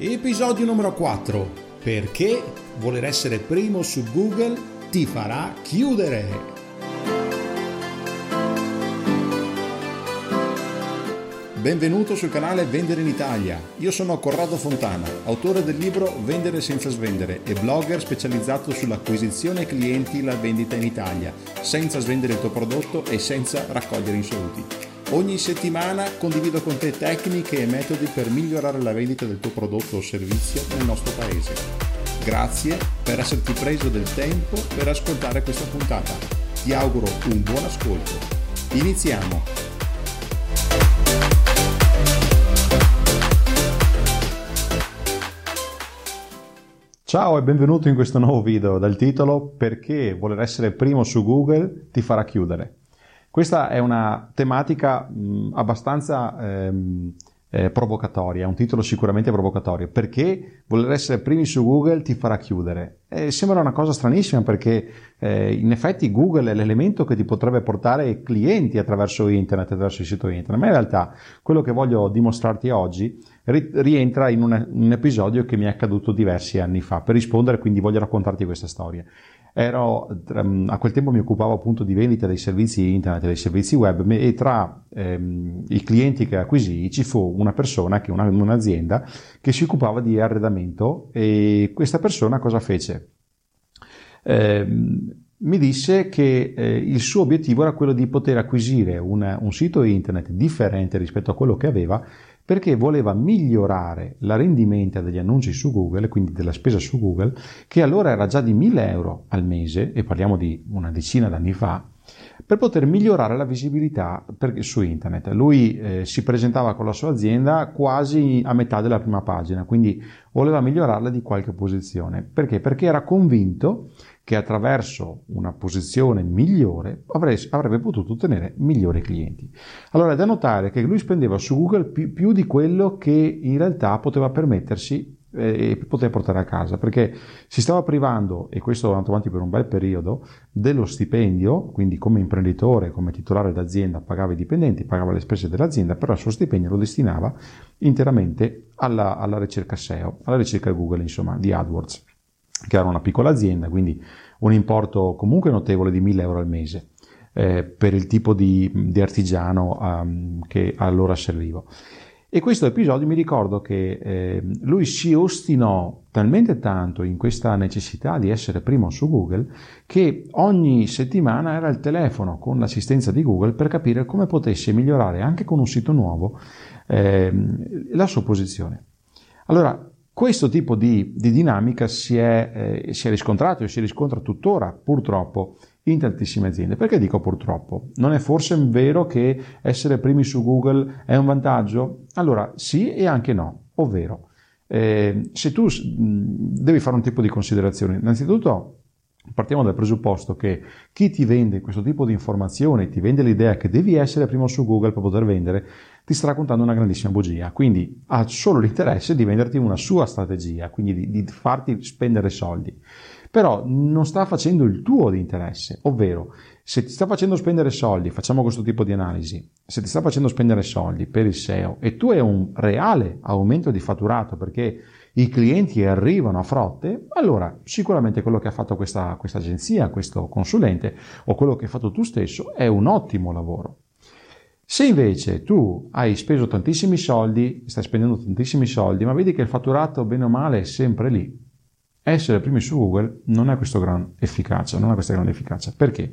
Episodio numero 4. Perché voler essere primo su Google ti farà chiudere. Benvenuto sul canale Vendere in Italia. Io sono Corrado Fontana, autore del libro Vendere senza svendere e blogger specializzato sull'acquisizione clienti e la vendita in Italia, senza svendere il tuo prodotto e senza raccogliere insoluti. Ogni settimana condivido con te tecniche e metodi per migliorare la vendita del tuo prodotto o servizio nel nostro paese. Grazie per esserti preso del tempo per ascoltare questa puntata. Ti auguro un buon ascolto. Iniziamo! Ciao e benvenuto in questo nuovo video dal titolo Perché voler essere primo su Google ti farà chiudere. Questa è una tematica mh, abbastanza ehm, eh, provocatoria, un titolo sicuramente provocatorio. Perché voler essere primi su Google ti farà chiudere? Eh, sembra una cosa stranissima perché eh, in effetti Google è l'elemento che ti potrebbe portare clienti attraverso internet, attraverso il sito internet, ma in realtà quello che voglio dimostrarti oggi ri- rientra in un, un episodio che mi è accaduto diversi anni fa. Per rispondere quindi voglio raccontarti questa storia. Ero, a quel tempo mi occupavo appunto di vendita dei servizi internet e dei servizi web e tra ehm, i clienti che acquisii ci fu una persona, che una, un'azienda, che si occupava di arredamento e questa persona cosa fece? Eh, mi disse che eh, il suo obiettivo era quello di poter acquisire una, un sito internet differente rispetto a quello che aveva perché voleva migliorare la rendimenta degli annunci su Google, quindi della spesa su Google, che allora era già di 1000 euro al mese, e parliamo di una decina d'anni fa, per poter migliorare la visibilità per, su internet. Lui eh, si presentava con la sua azienda quasi a metà della prima pagina, quindi voleva migliorarla di qualche posizione. Perché? Perché era convinto che attraverso una posizione migliore avrebbe potuto ottenere migliori clienti. Allora è da notare che lui spendeva su Google più, più di quello che in realtà poteva permettersi e poter portare a casa perché si stava privando e questo è andato avanti per un bel periodo dello stipendio quindi come imprenditore come titolare d'azienda pagava i dipendenti pagava le spese dell'azienda però il suo stipendio lo destinava interamente alla, alla ricerca SEO alla ricerca Google insomma di AdWords che era una piccola azienda, quindi un importo comunque notevole di 1000 euro al mese eh, per il tipo di, di artigiano um, che allora servivo. E questo episodio mi ricordo che eh, lui si ostinò talmente tanto in questa necessità di essere primo su Google che ogni settimana era al telefono con l'assistenza di Google per capire come potesse migliorare anche con un sito nuovo eh, la sua posizione. Allora, questo tipo di, di dinamica si è, eh, si è riscontrato e si riscontra tuttora, purtroppo, in tantissime aziende. Perché dico purtroppo? Non è forse vero che essere primi su Google è un vantaggio? Allora sì e anche no, ovvero eh, se tu devi fare un tipo di considerazione, innanzitutto partiamo dal presupposto che chi ti vende questo tipo di informazioni, ti vende l'idea che devi essere primo su Google per poter vendere, ti sta raccontando una grandissima bugia, quindi ha solo l'interesse di venderti una sua strategia, quindi di, di farti spendere soldi. Però non sta facendo il tuo di interesse, ovvero se ti sta facendo spendere soldi, facciamo questo tipo di analisi, se ti sta facendo spendere soldi per il SEO e tu hai un reale aumento di fatturato perché i clienti arrivano a frotte, allora sicuramente quello che ha fatto questa, questa agenzia, questo consulente o quello che hai fatto tu stesso è un ottimo lavoro. Se invece tu hai speso tantissimi soldi, stai spendendo tantissimi soldi, ma vedi che il fatturato bene o male è sempre lì, essere primi su Google non ha questa gran efficacia, non ha questa grande efficacia. Perché?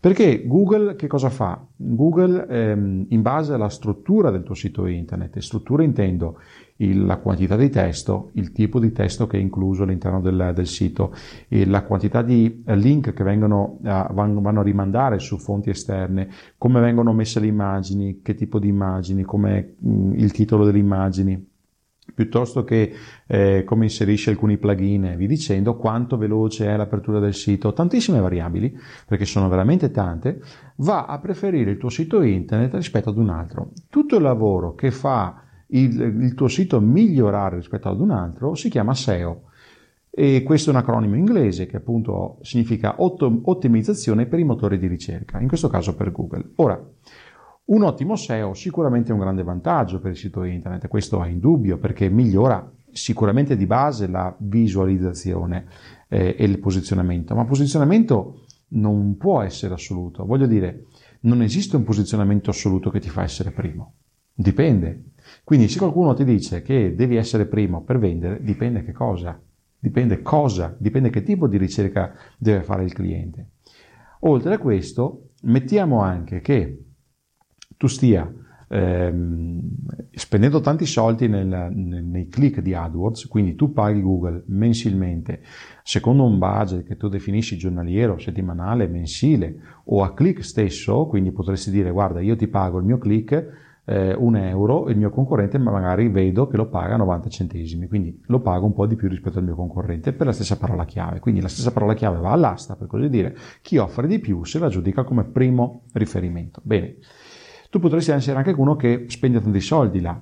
Perché Google che cosa fa? Google ehm, in base alla struttura del tuo sito internet, struttura intendo il, la quantità di testo, il tipo di testo che è incluso all'interno del, del sito, la quantità di eh, link che vengono, uh, vanno a rimandare su fonti esterne, come vengono messe le immagini, che tipo di immagini, come il titolo delle immagini piuttosto che eh, come inserisce alcuni plugin e vi dicendo, quanto veloce è l'apertura del sito, tantissime variabili, perché sono veramente tante, va a preferire il tuo sito internet rispetto ad un altro. Tutto il lavoro che fa il, il tuo sito migliorare rispetto ad un altro si chiama SEO. E questo è un acronimo inglese che appunto significa ottimizzazione per i motori di ricerca, in questo caso per Google. Ora, un ottimo SEO sicuramente è un grande vantaggio per il sito internet, questo è indubbio perché migliora sicuramente di base la visualizzazione eh, e il posizionamento, ma posizionamento non può essere assoluto. Voglio dire, non esiste un posizionamento assoluto che ti fa essere primo. Dipende. Quindi se qualcuno ti dice che devi essere primo per vendere, dipende che cosa. Dipende cosa, dipende che tipo di ricerca deve fare il cliente. Oltre a questo, mettiamo anche che tu stia ehm, spendendo tanti soldi nel, nei click di AdWords, quindi tu paghi Google mensilmente, secondo un budget che tu definisci giornaliero, settimanale, mensile o a click stesso, quindi potresti dire guarda io ti pago il mio click eh, un euro e il mio concorrente magari vedo che lo paga 90 centesimi, quindi lo pago un po' di più rispetto al mio concorrente per la stessa parola chiave. Quindi la stessa parola chiave va all'asta, per così dire, chi offre di più se la giudica come primo riferimento. Bene, tu potresti essere anche uno che spende tanti soldi là,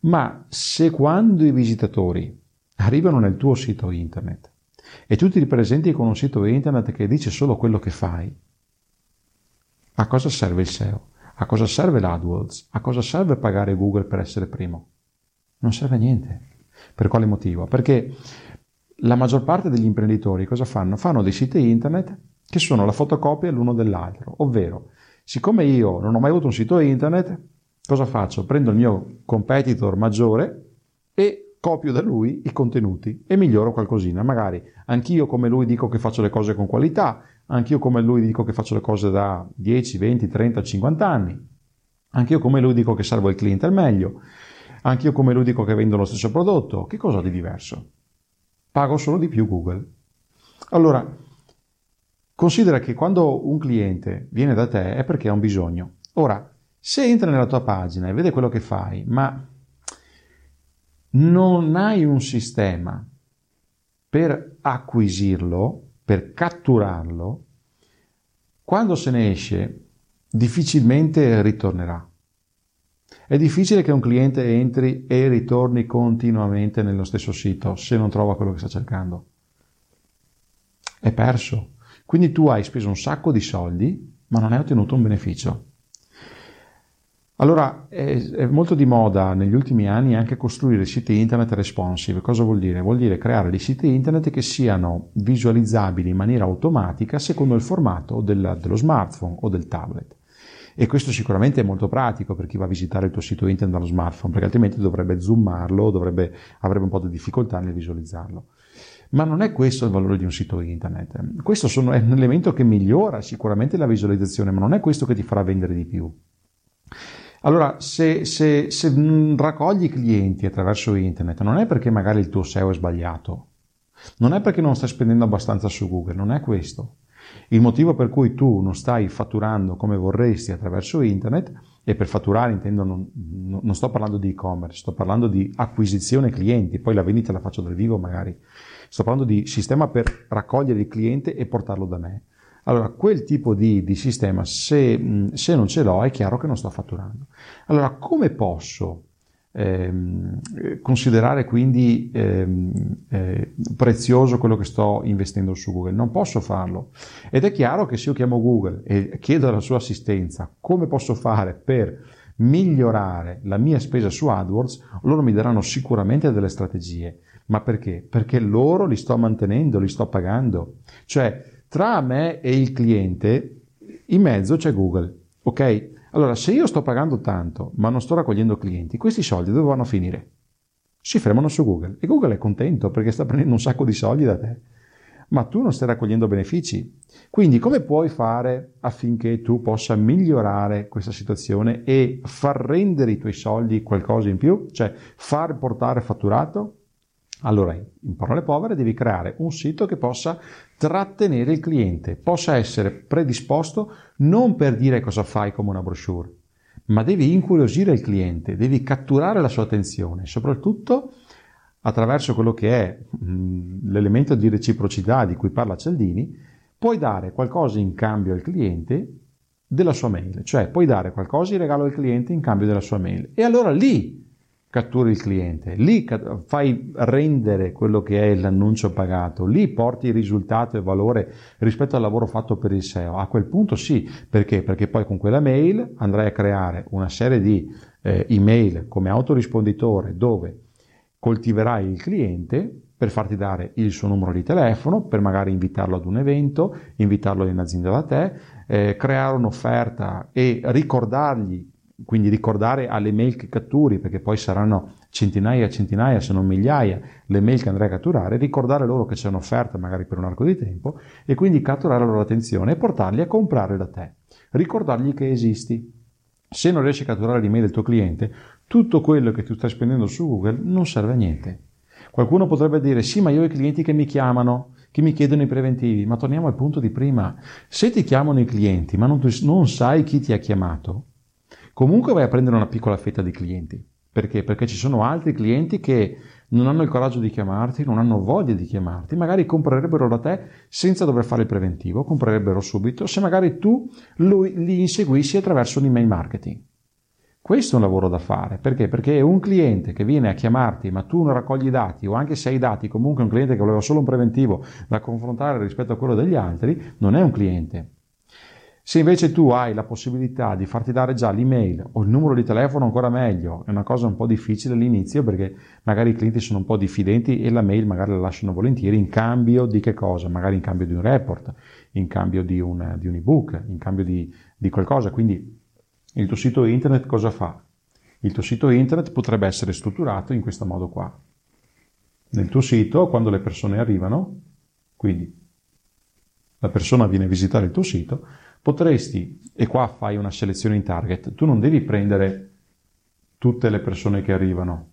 ma se quando i visitatori arrivano nel tuo sito internet e tu ti ripresenti con un sito internet che dice solo quello che fai, a cosa serve il SEO? A cosa serve l'AdWords? A cosa serve pagare Google per essere primo? Non serve a niente. Per quale motivo? Perché la maggior parte degli imprenditori cosa fanno? Fanno dei siti internet che sono la fotocopia l'uno dell'altro, ovvero, siccome io non ho mai avuto un sito internet, cosa faccio? Prendo il mio competitor maggiore e copio da lui i contenuti e miglioro qualcosina. Magari anch'io come lui dico che faccio le cose con qualità, Anch'io come lui dico che faccio le cose da 10, 20, 30, 50 anni. Anch'io come lui dico che servo il cliente al meglio. Anch'io come lui dico che vendo lo stesso prodotto. Che cosa di diverso? Pago solo di più Google. Allora, considera che quando un cliente viene da te è perché ha un bisogno. Ora, se entra nella tua pagina e vede quello che fai, ma non hai un sistema per acquisirlo, per catturarlo, quando se ne esce difficilmente ritornerà. È difficile che un cliente entri e ritorni continuamente nello stesso sito se non trova quello che sta cercando. È perso. Quindi tu hai speso un sacco di soldi, ma non hai ottenuto un beneficio. Allora, è, molto di moda negli ultimi anni anche costruire siti internet responsive. Cosa vuol dire? Vuol dire creare dei siti internet che siano visualizzabili in maniera automatica secondo il formato del, dello smartphone o del tablet. E questo sicuramente è molto pratico per chi va a visitare il tuo sito internet dallo smartphone, perché altrimenti dovrebbe zoomarlo, dovrebbe, avrebbe un po' di difficoltà nel visualizzarlo. Ma non è questo il valore di un sito internet. Questo sono, è un elemento che migliora sicuramente la visualizzazione, ma non è questo che ti farà vendere di più. Allora, se, se, se raccogli clienti attraverso internet, non è perché magari il tuo SEO è sbagliato, non è perché non stai spendendo abbastanza su Google, non è questo. Il motivo per cui tu non stai fatturando come vorresti attraverso internet, e per fatturare intendo non, non sto parlando di e-commerce, sto parlando di acquisizione clienti, poi la vendita la faccio dal vivo magari, sto parlando di sistema per raccogliere il cliente e portarlo da me. Allora, quel tipo di, di sistema, se, se, non ce l'ho, è chiaro che non sto fatturando. Allora, come posso ehm, considerare quindi ehm, eh, prezioso quello che sto investendo su Google? Non posso farlo. Ed è chiaro che se io chiamo Google e chiedo la sua assistenza come posso fare per migliorare la mia spesa su AdWords, loro mi daranno sicuramente delle strategie. Ma perché? Perché loro li sto mantenendo, li sto pagando. Cioè, tra me e il cliente, in mezzo c'è Google, ok? Allora, se io sto pagando tanto, ma non sto raccogliendo clienti, questi soldi dove vanno a finire? Si fermano su Google e Google è contento perché sta prendendo un sacco di soldi da te, ma tu non stai raccogliendo benefici. Quindi come puoi fare affinché tu possa migliorare questa situazione e far rendere i tuoi soldi qualcosa in più? Cioè far portare fatturato? Allora, in parole povere, devi creare un sito che possa trattenere il cliente, possa essere predisposto non per dire cosa fai come una brochure, ma devi incuriosire il cliente, devi catturare la sua attenzione, soprattutto attraverso quello che è l'elemento di reciprocità di cui parla Cialdini, puoi dare qualcosa in cambio al cliente della sua mail, cioè puoi dare qualcosa in regalo al cliente in cambio della sua mail. E allora lì catturi il cliente, lì fai rendere quello che è l'annuncio pagato, lì porti risultato e valore rispetto al lavoro fatto per il SEO. A quel punto sì, perché? Perché poi con quella mail andrai a creare una serie di eh, email come autorisponditore dove coltiverai il cliente per farti dare il suo numero di telefono, per magari invitarlo ad un evento, invitarlo in azienda da te, eh, creare un'offerta e ricordargli, quindi ricordare alle mail che catturi, perché poi saranno centinaia e centinaia, se non migliaia, le mail che andrai a catturare, ricordare loro che c'è un'offerta magari per un arco di tempo e quindi catturare la loro attenzione e portarli a comprare da te. Ricordargli che esisti. Se non riesci a catturare l'email del tuo cliente, tutto quello che tu stai spendendo su Google non serve a niente. Qualcuno potrebbe dire sì, ma io ho i clienti che mi chiamano, che mi chiedono i preventivi, ma torniamo al punto di prima. Se ti chiamano i clienti, ma non, non sai chi ti ha chiamato, comunque vai a prendere una piccola fetta di clienti. Perché? Perché ci sono altri clienti che non hanno il coraggio di chiamarti, non hanno voglia di chiamarti, magari comprerebbero da te senza dover fare il preventivo, comprerebbero subito se magari tu li inseguissi attraverso un email marketing. Questo è un lavoro da fare, perché? Perché un cliente che viene a chiamarti ma tu non raccogli i dati o anche se hai dati, comunque un cliente che voleva solo un preventivo da confrontare rispetto a quello degli altri, non è un cliente. Se invece tu hai la possibilità di farti dare già l'email o il numero di telefono ancora meglio, è una cosa un po' difficile all'inizio perché magari i clienti sono un po' diffidenti e la mail magari la lasciano volentieri in cambio di che cosa? Magari in cambio di un report, in cambio di un, di un ebook, in cambio di, di qualcosa. Quindi il tuo sito internet cosa fa? Il tuo sito internet potrebbe essere strutturato in questo modo qua. Nel tuo sito, quando le persone arrivano, quindi la persona viene a visitare il tuo sito, potresti, e qua fai una selezione in target, tu non devi prendere tutte le persone che arrivano,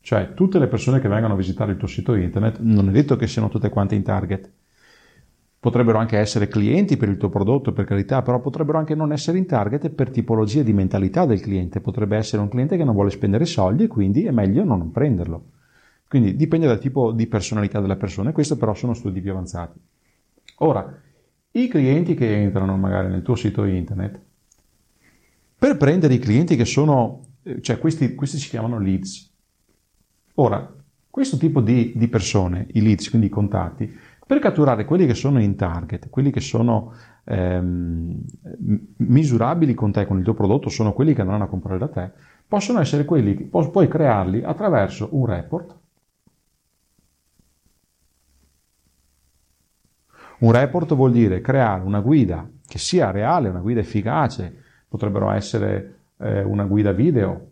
cioè tutte le persone che vengono a visitare il tuo sito internet, non è detto che siano tutte quante in target, Potrebbero anche essere clienti per il tuo prodotto, per carità, però potrebbero anche non essere in target per tipologia di mentalità del cliente. Potrebbe essere un cliente che non vuole spendere soldi e quindi è meglio non prenderlo. Quindi dipende dal tipo di personalità della persona, questo però sono studi più avanzati. Ora, i clienti che entrano magari nel tuo sito internet, per prendere i clienti che sono, eh, cioè questi, questi si chiamano leads. Ora, questo tipo di, di persone, i leads, quindi i contatti, per catturare quelli che sono in target, quelli che sono ehm, misurabili con te, con il tuo prodotto, sono quelli che andranno a comprare da te, possono essere quelli che pu- puoi crearli attraverso un report. Un report vuol dire creare una guida che sia reale, una guida efficace, potrebbero essere eh, una guida video.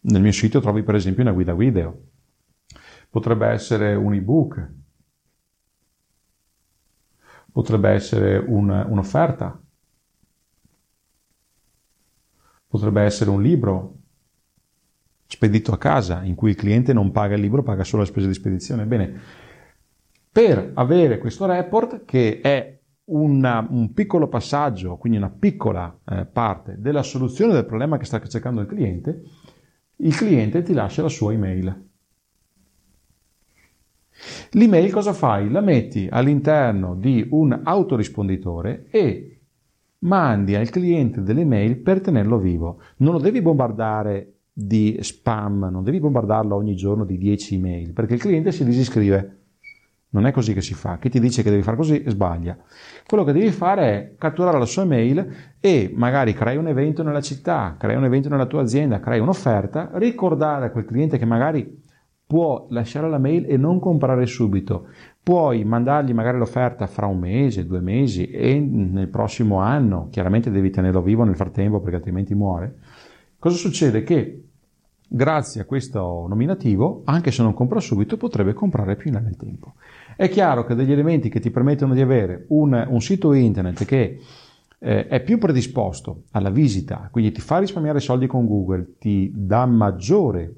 Nel mio sito trovi per esempio una guida video. Potrebbe essere un ebook, potrebbe essere un, un'offerta, potrebbe essere un libro spedito a casa in cui il cliente non paga il libro, paga solo la spesa di spedizione. Bene, per avere questo report che è una, un piccolo passaggio, quindi una piccola eh, parte della soluzione del problema che sta cercando il cliente, il cliente ti lascia la sua email. L'email cosa fai? La metti all'interno di un autorisponditore e mandi al cliente delle mail per tenerlo vivo. Non lo devi bombardare di spam, non devi bombardarlo ogni giorno di 10 email, perché il cliente si disiscrive. Non è così che si fa. Chi ti dice che devi fare così sbaglia. Quello che devi fare è catturare la sua mail e magari crei un evento nella città, crei un evento nella tua azienda, crei un'offerta, ricordare a quel cliente che magari può lasciare la mail e non comprare subito. Puoi mandargli magari l'offerta fra un mese, due mesi e nel prossimo anno, chiaramente devi tenerlo vivo nel frattempo perché altrimenti muore. Cosa succede? Che grazie a questo nominativo, anche se non compra subito, potrebbe comprare più in là nel tempo. È chiaro che degli elementi che ti permettono di avere un, un sito internet che eh, è più predisposto alla visita, quindi ti fa risparmiare soldi con Google, ti dà maggiore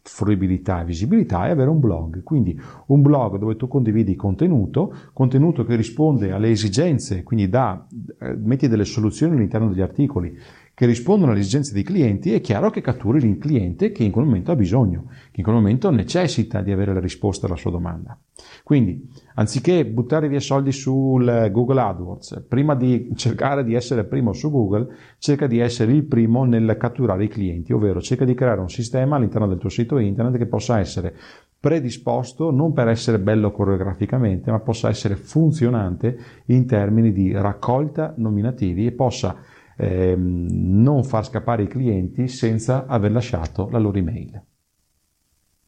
fruibilità e visibilità è avere un blog. Quindi un blog dove tu condividi contenuto, contenuto che risponde alle esigenze, quindi da, eh, metti delle soluzioni all'interno degli articoli che rispondono alle esigenze dei clienti, è chiaro che catturi il cliente che in quel momento ha bisogno, che in quel momento necessita di avere la risposta alla sua domanda. Quindi, anziché buttare via soldi sul Google AdWords, prima di cercare di essere primo su Google, cerca di essere il primo nel catturare i clienti, ovvero cerca di creare un sistema all'interno del tuo sito internet che possa essere predisposto non per essere bello coreograficamente, ma possa essere funzionante in termini di raccolta nominativi e possa ehm, non far scappare i clienti senza aver lasciato la loro email.